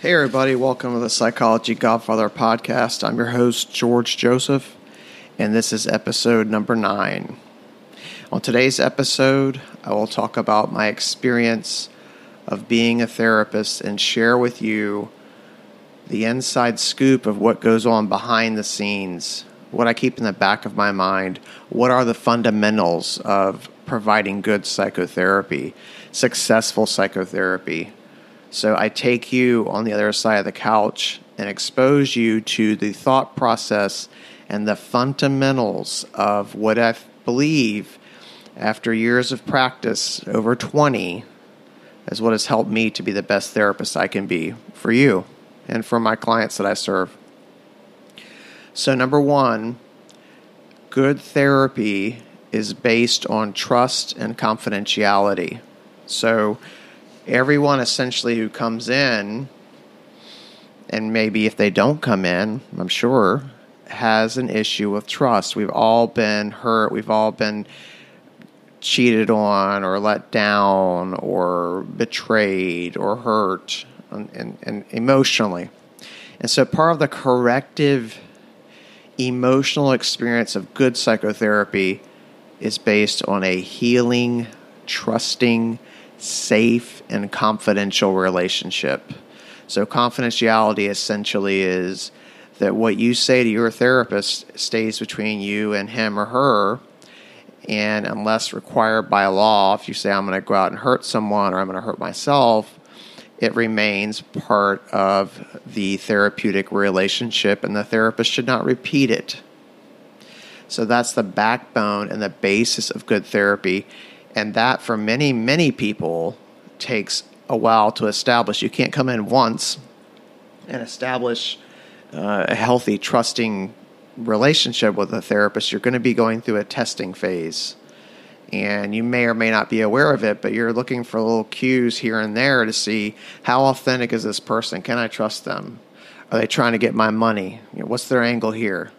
Hey, everybody, welcome to the Psychology Godfather podcast. I'm your host, George Joseph, and this is episode number nine. On today's episode, I will talk about my experience of being a therapist and share with you the inside scoop of what goes on behind the scenes, what I keep in the back of my mind, what are the fundamentals of providing good psychotherapy, successful psychotherapy so I take you on the other side of the couch and expose you to the thought process and the fundamentals of what I believe after years of practice, over 20, is what has helped me to be the best therapist I can be for you and for my clients that I serve. So, number one, good therapy is based on trust and confidentiality. So, everyone essentially who comes in, and maybe if they don't come in, I'm sure, has an issue with trust. We've all been hurt. We've all been cheated on or let down or betrayed or hurt and, and, and emotionally. And so part of the corrective emotional experience of good psychotherapy is based on a healing, trusting, safe and confidential relationship. So, confidentiality essentially is that what you say to your therapist stays between you and him or her. And unless required by law, if you say, I'm going to go out and hurt someone or I'm going to hurt myself, it remains part of the therapeutic relationship, and the therapist should not repeat it. So that's the backbone and the basis of good therapy and that for many many people takes a while to establish. You can't come in once and establish uh, a healthy, trusting relationship with a therapist. You're going to be going through a testing phase. And you may or may not be aware of it, but you're looking for little cues here and there to see how authentic is this person? Can I trust them? Are they trying to get my money? You know, what's their angle here?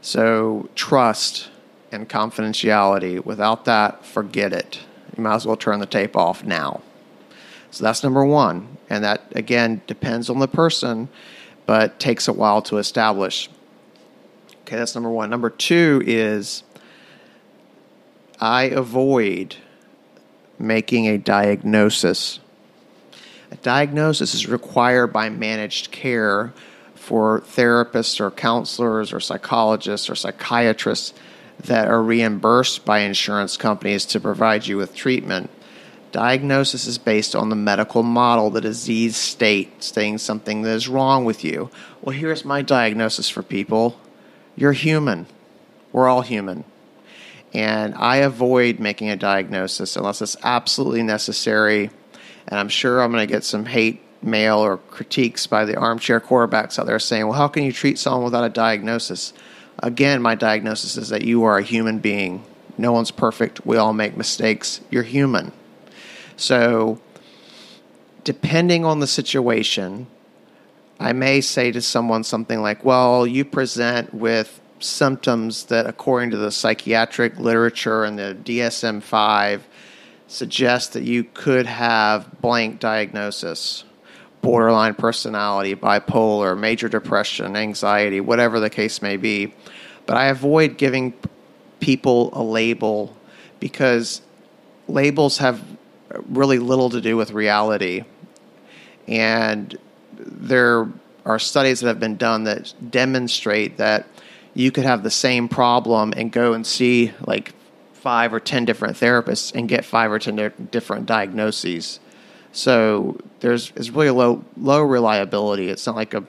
So, trust and confidentiality. Without that, forget it. You might as well turn the tape off now. So that's number one. And that, again, depends on the person, but takes a while to establish. Okay, that's number one. Number two is I avoid making a diagnosis. A diagnosis is required by managed care for therapists or counselors or psychologists or psychiatrists that are reimbursed by insurance companies to provide you with treatment. Diagnosis is based on the medical model, the disease state, saying something that is wrong with you. Well, here's my diagnosis for people you're human. We're all human. And I avoid making a diagnosis unless it's absolutely necessary. And I'm sure I'm going to get some hate mail or critiques by the armchair quarterbacks out there saying, well, how can you treat someone without a diagnosis? Again, my diagnosis is that you are a human being. No one's perfect. We all make mistakes. You're human. So, depending on the situation, I may say to someone something like, Well, you present with symptoms that, according to the psychiatric literature and the DSM 5, suggest that you could have blank diagnosis borderline personality, bipolar, major depression, anxiety, whatever the case may be. But I avoid giving people a label because labels have really little to do with reality. And there are studies that have been done that demonstrate that you could have the same problem and go and see like five or ten different therapists and get five or ten different diagnoses. So there's it's really low low reliability. It's not like a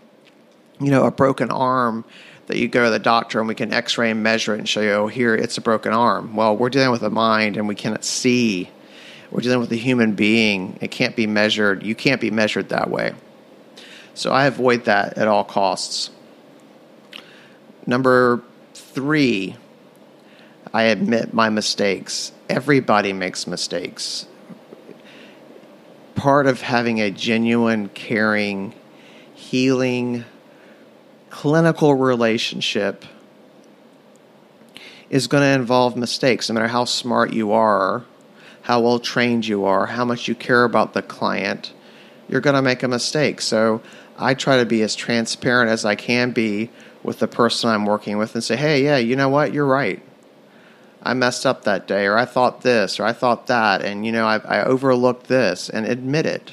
you know a broken arm that you go to the doctor and we can X-ray and measure it and show you, oh, here it's a broken arm. Well, we're dealing with a mind and we cannot see. We're dealing with a human being. It can't be measured. You can't be measured that way. So I avoid that at all costs. Number three, I admit my mistakes. Everybody makes mistakes part of having a genuine, caring, healing, clinical relationship is going to involve mistakes, no matter how smart you are, how well trained you are, how much you care about the client. you're going to make a mistake. So I try to be as transparent as I can be with the person I'm working with and say, hey, yeah, you know what? You're right. I messed up that day, or I thought this, or I thought that, and you know, I, I overlooked this, and admit it.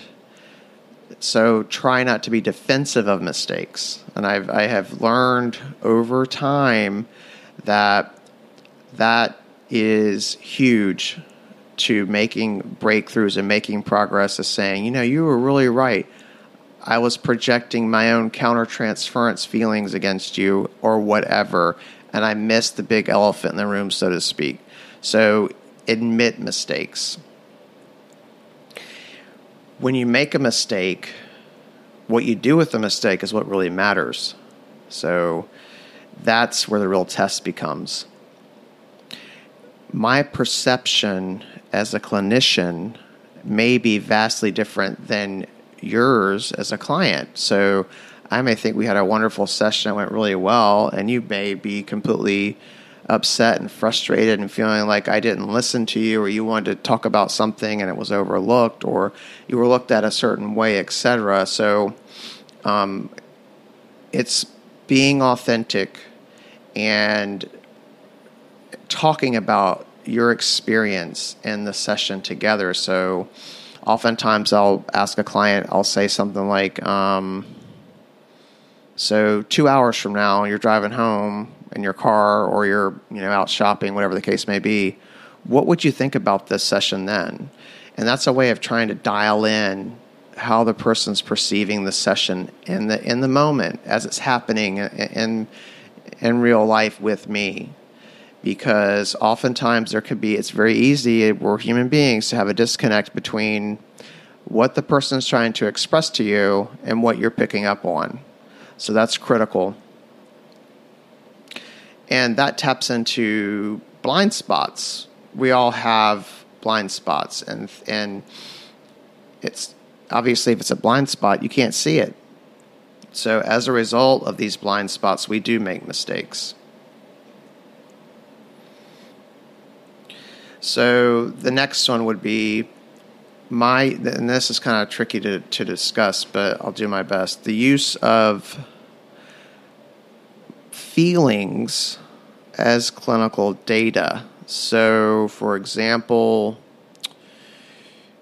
So try not to be defensive of mistakes. And I've, I have learned over time that that is huge to making breakthroughs and making progress is saying, you know, you were really right. I was projecting my own countertransference feelings against you or whatever, and I missed the big elephant in the room, so to speak. So admit mistakes. When you make a mistake, what you do with the mistake is what really matters. So that's where the real test becomes. My perception as a clinician may be vastly different than yours as a client. So I may think we had a wonderful session that went really well, and you may be completely upset and frustrated and feeling like I didn't listen to you or you wanted to talk about something and it was overlooked or you were looked at a certain way, etc. So um, it's being authentic and talking about your experience in the session together. So oftentimes I'll ask a client, I'll say something like, um, so two hours from now, you're driving home in your car or you're you know out shopping, whatever the case may be. What would you think about this session then? And that's a way of trying to dial in how the person's perceiving the session in the in the moment as it's happening in in real life with me because oftentimes there could be it's very easy we're human beings to have a disconnect between what the person is trying to express to you and what you're picking up on so that's critical. And that taps into blind spots. We all have blind spots and and it's obviously if it's a blind spot you can't see it. So as a result of these blind spots we do make mistakes. So the next one would be my, and this is kind of tricky to, to discuss, but I'll do my best. The use of feelings as clinical data. So, for example,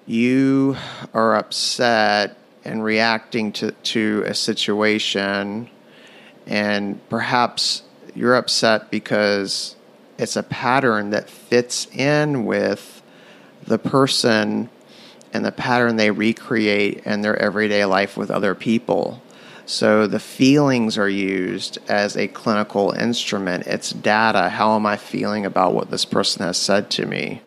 you are upset and reacting to, to a situation, and perhaps you're upset because it's a pattern that fits in with the person and the pattern they recreate in their everyday life with other people. So the feelings are used as a clinical instrument. It's data. How am I feeling about what this person has said to me?